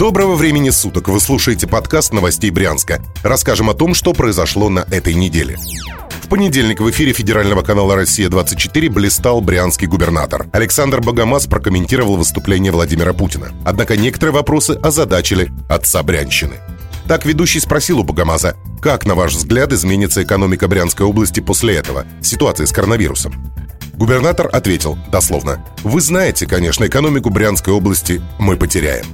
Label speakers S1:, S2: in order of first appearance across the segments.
S1: Доброго времени суток! Вы слушаете подкаст новостей Брянска. Расскажем о том, что произошло на этой неделе. В понедельник в эфире федерального канала «Россия-24» блистал брянский губернатор. Александр Богомаз прокомментировал выступление Владимира Путина. Однако некоторые вопросы озадачили отца Брянщины. Так ведущий спросил у Богомаза, как, на ваш взгляд, изменится экономика Брянской области после этого, ситуации с коронавирусом? Губернатор ответил, дословно, «Вы знаете, конечно, экономику Брянской области мы потеряем».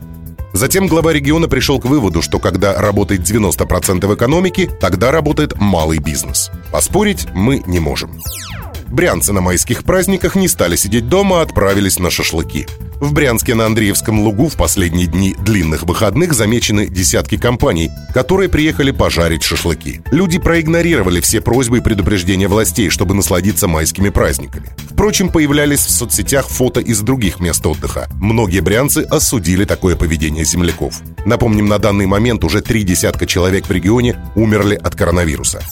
S1: Затем глава региона пришел к выводу, что когда работает 90% экономики, тогда работает малый бизнес. Поспорить мы не можем. Брянцы на майских праздниках не стали сидеть дома, а отправились на шашлыки. В Брянске на Андреевском лугу в последние дни длинных выходных замечены десятки компаний, которые приехали пожарить шашлыки. Люди проигнорировали все просьбы и предупреждения властей, чтобы насладиться майскими праздниками. Впрочем, появлялись в соцсетях фото из других мест отдыха. Многие брянцы осудили такое поведение земляков. Напомним, на данный момент уже три десятка человек в регионе умерли от коронавируса.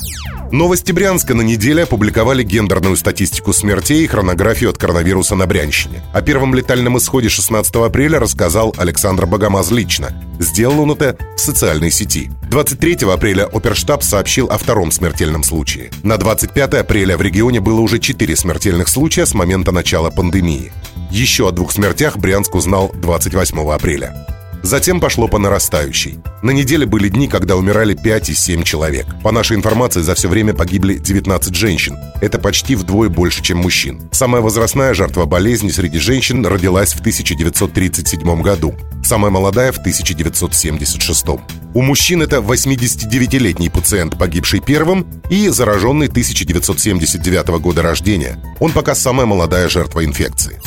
S1: Новости Брянска на неделе опубликовали гендерную статистику смертей и хронографию от коронавируса на Брянщине. О первом летальном исходе 16 апреля рассказал Александр Богомаз лично. Сделал он это в социальной сети. 23 апреля оперштаб сообщил о втором смертельном случае. На 25 апреля в регионе было уже 4 смертельных случая с момента начала пандемии. Еще о двух смертях Брянск узнал 28 апреля. Затем пошло по нарастающей. На неделе были дни, когда умирали 5 и 7 человек. По нашей информации, за все время погибли 19 женщин. Это почти вдвое больше, чем мужчин. Самая возрастная жертва болезни среди женщин родилась в 1937 году. Самая молодая в 1976. У мужчин это 89-летний пациент, погибший первым, и зараженный 1979 года рождения. Он пока самая молодая жертва инфекции.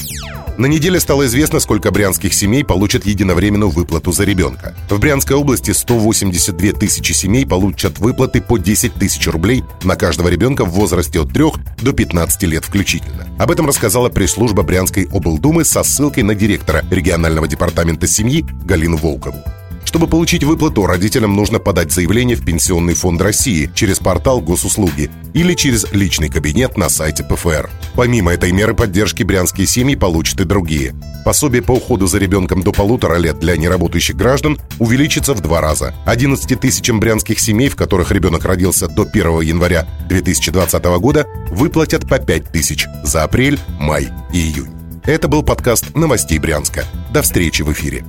S1: На неделе стало известно, сколько брянских семей получат единовременную выплату за ребенка. В Брянской области 182 тысячи семей получат выплаты по 10 тысяч рублей на каждого ребенка в возрасте от 3 до 15 лет включительно. Об этом рассказала пресс-служба Брянской облдумы со ссылкой на директора регионального департамента семьи Галину Волкову. Чтобы получить выплату, родителям нужно подать заявление в Пенсионный фонд России через портал госуслуги или через личный кабинет на сайте ПФР. Помимо этой меры поддержки брянские семьи получат и другие. Пособие по уходу за ребенком до полутора лет для неработающих граждан увеличится в два раза. 11 тысячам брянских семей, в которых ребенок родился до 1 января 2020 года, выплатят по 5 тысяч за апрель, май и июнь. Это был подкаст «Новостей Брянска». До встречи в эфире.